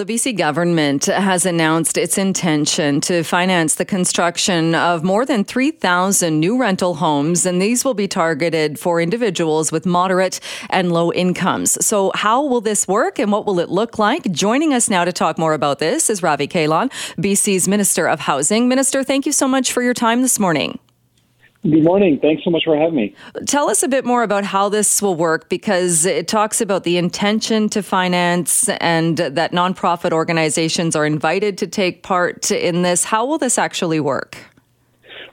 The BC government has announced its intention to finance the construction of more than 3,000 new rental homes, and these will be targeted for individuals with moderate and low incomes. So, how will this work and what will it look like? Joining us now to talk more about this is Ravi Kahlon, BC's Minister of Housing. Minister, thank you so much for your time this morning. Good morning. Thanks so much for having me. Tell us a bit more about how this will work because it talks about the intention to finance and that nonprofit organizations are invited to take part in this. How will this actually work?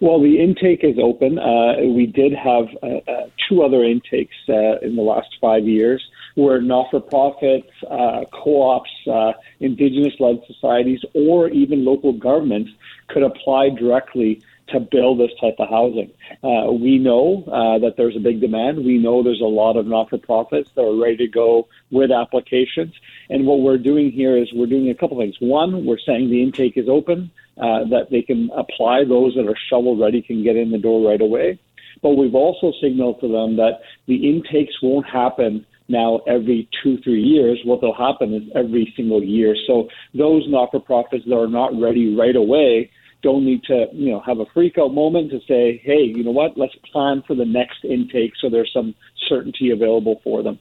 Well, the intake is open. Uh, we did have uh, uh, two other intakes uh, in the last five years where not for profits, uh, co ops, uh, indigenous led societies, or even local governments could apply directly to build this type of housing. Uh, we know uh, that there's a big demand. We know there's a lot of not for profits that are ready to go with applications. And what we're doing here is we're doing a couple things. One, we're saying the intake is open, uh, that they can apply. Those that are shovel ready can get in the door right away. But we've also signaled to them that the intakes won't happen now every two, three years. What will happen is every single year. So those not for profits that are not ready right away don't need to, you know, have a freak out moment to say, hey, you know what, let's plan for the next intake so there's some certainty available for them.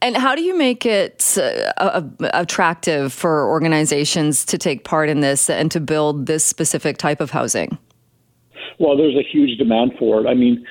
And how do you make it uh, attractive for organizations to take part in this and to build this specific type of housing? Well, there's a huge demand for it. I mean,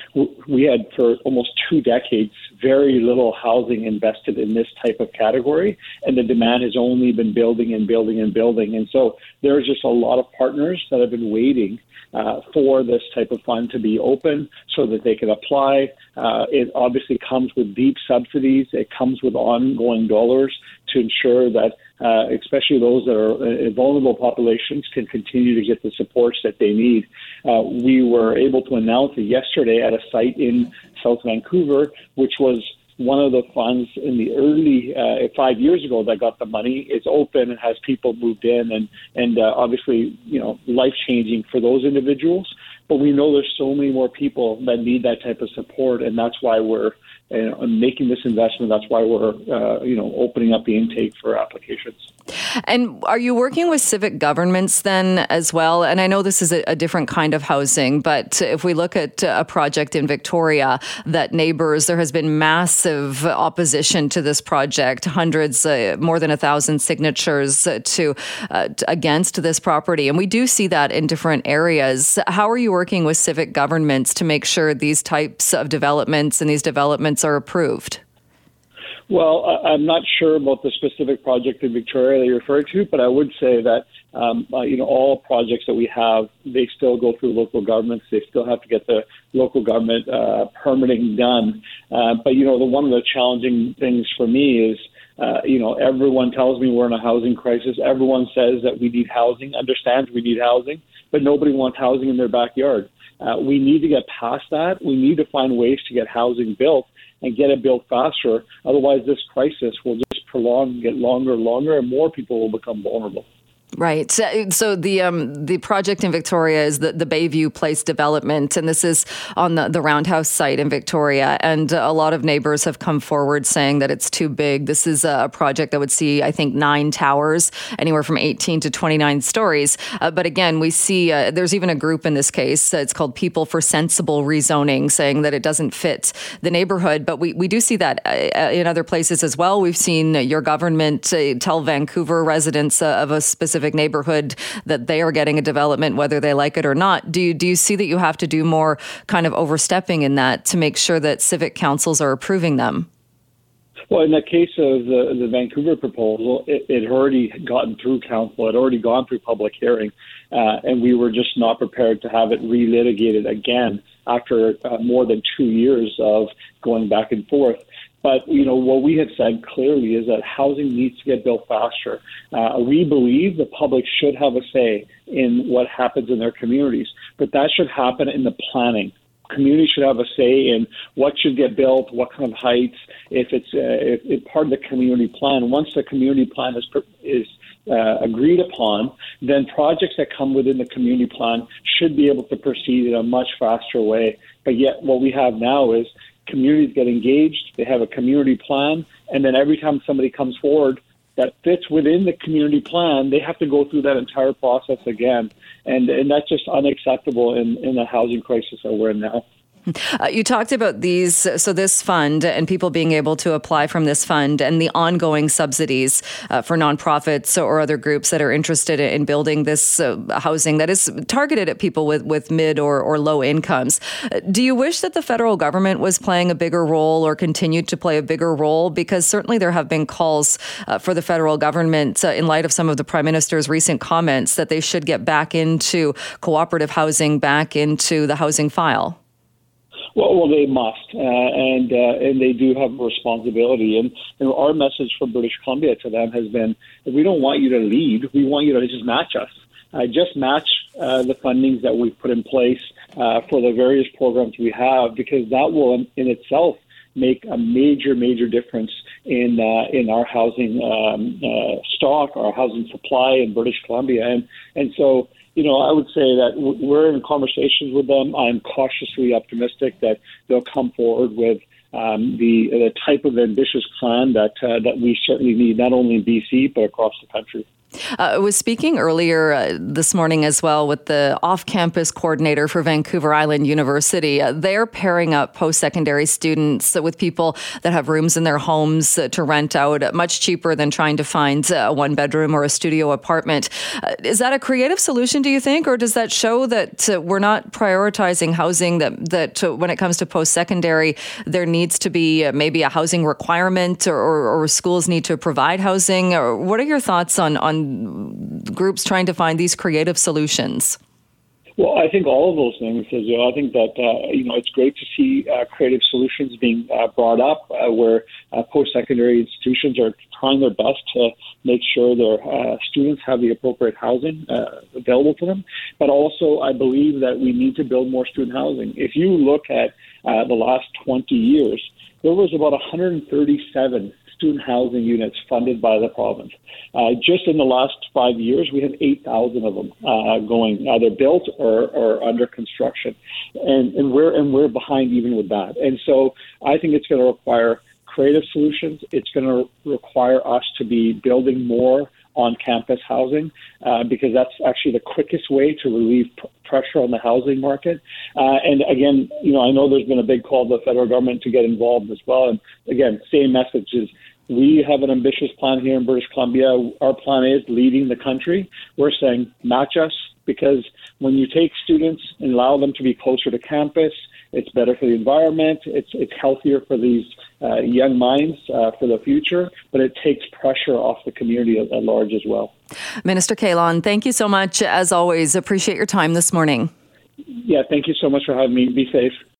we had for almost two decades very little housing invested in this type of category, and the demand has only been building and building and building. And so there's just a lot of partners that have been waiting uh, for this type of fund to be open so that they can apply. Uh, it obviously comes with deep subsidies. It comes with ongoing dollars to ensure that, uh, especially those that are uh, vulnerable populations, can continue to get the supports that they need. Uh, we were able to announce yesterday at a site in South Vancouver, which was one of the funds in the early uh, five years ago that got the money It's open and has people moved in and and uh, obviously you know life changing for those individuals. But we know there's so many more people that need that type of support, and that's why we're uh, making this investment. That's why we're uh, you know opening up the intake for applications. And are you working with civic governments then as well? And I know this is a, a different kind of housing, but if we look at a project in Victoria that neighbors, there has been massive opposition to this project, hundreds, uh, more than a thousand signatures to uh, against this property, and we do see that in different areas. How are you working with civic governments to make sure these types of developments and these developments are approved? Well, I'm not sure about the specific project in Victoria that you referred to, but I would say that um, uh, you know all projects that we have, they still go through local governments. They still have to get the local government uh, permitting done. Uh, but you know, the one of the challenging things for me is. Uh, you know, everyone tells me we're in a housing crisis. Everyone says that we need housing, understands we need housing, but nobody wants housing in their backyard. Uh, we need to get past that. We need to find ways to get housing built and get it built faster. Otherwise, this crisis will just prolong, get longer and longer, and more people will become vulnerable. Right. So the um, the project in Victoria is the, the Bayview Place development, and this is on the, the Roundhouse site in Victoria. And a lot of neighbors have come forward saying that it's too big. This is a project that would see, I think, nine towers, anywhere from 18 to 29 stories. Uh, but again, we see uh, there's even a group in this case. Uh, it's called People for Sensible Rezoning, saying that it doesn't fit the neighborhood. But we, we do see that uh, uh, in other places as well. We've seen your government uh, tell Vancouver residents of a specific specific neighborhood that they are getting a development, whether they like it or not. Do you, do you see that you have to do more kind of overstepping in that to make sure that civic councils are approving them? Well, in the case of the, the Vancouver proposal, it, it had already gotten through council, it had already gone through public hearing, uh, and we were just not prepared to have it relitigated again after uh, more than two years of going back and forth. But you know what we have said clearly is that housing needs to get built faster. Uh, we believe the public should have a say in what happens in their communities, but that should happen in the planning. Communities should have a say in what should get built, what kind of heights. If it's uh, if, if part of the community plan, once the community plan is is uh, agreed upon, then projects that come within the community plan should be able to proceed in a much faster way. But yet, what we have now is communities get engaged, they have a community plan, and then every time somebody comes forward, that fits within the community plan, they have to go through that entire process again. And, and that's just unacceptable in, in the housing crisis that we're in now. Uh, you talked about these, so this fund and people being able to apply from this fund and the ongoing subsidies uh, for nonprofits or other groups that are interested in building this uh, housing that is targeted at people with, with mid or, or low incomes. Uh, do you wish that the federal government was playing a bigger role or continued to play a bigger role? Because certainly there have been calls uh, for the federal government, uh, in light of some of the prime minister's recent comments, that they should get back into cooperative housing, back into the housing file. Well, well, they must, uh, and uh, and they do have a responsibility. And, and our message from British Columbia to them has been: we don't want you to lead. We want you to just match us. Uh, just match uh, the fundings that we've put in place uh, for the various programs we have, because that will, in, in itself, make a major, major difference in uh, in our housing um, uh, stock, our housing supply in British Columbia, and and so you know, I would say that we're in conversations with them. I'm cautiously optimistic that they'll come forward with um, the the type of ambitious plan that uh, that we certainly need, not only in BC but across the country. Uh, I was speaking earlier uh, this morning as well with the off campus coordinator for Vancouver Island University. Uh, they're pairing up post secondary students with people that have rooms in their homes uh, to rent out much cheaper than trying to find a one bedroom or a studio apartment. Uh, is that a creative solution, do you think? Or does that show that uh, we're not prioritizing housing, that, that when it comes to post secondary, there needs to be maybe a housing requirement or, or, or schools need to provide housing? Or what are your thoughts on, on groups trying to find these creative solutions? Well, I think all of those things. I think that uh, you know it's great to see uh, creative solutions being uh, brought up, uh, where uh, post-secondary institutions are trying their best to make sure their uh, students have the appropriate housing available to them. But also, I believe that we need to build more student housing. If you look at the last 20 years, there was about 137 student housing units funded by the province. Uh, just in the last five years, we have 8,000 of them uh, going either built or, or under construction, and, and we're and we're behind even with that. And so I think it's going to require creative solutions. It's going to require us to be building more on campus housing uh, because that's actually the quickest way to relieve pr- pressure on the housing market. Uh, and again, you know, I know there's been a big call to the federal government to get involved as well. And again, same message is we have an ambitious plan here in British Columbia. Our plan is leading the country. We're saying match us because when you take students and allow them to be closer to campus, it's better for the environment. It's it's healthier for these uh, young minds uh, for the future, but it takes pressure off the community at, at large as well. Minister Kahlon, thank you so much. As always, appreciate your time this morning. Yeah, thank you so much for having me. Be safe.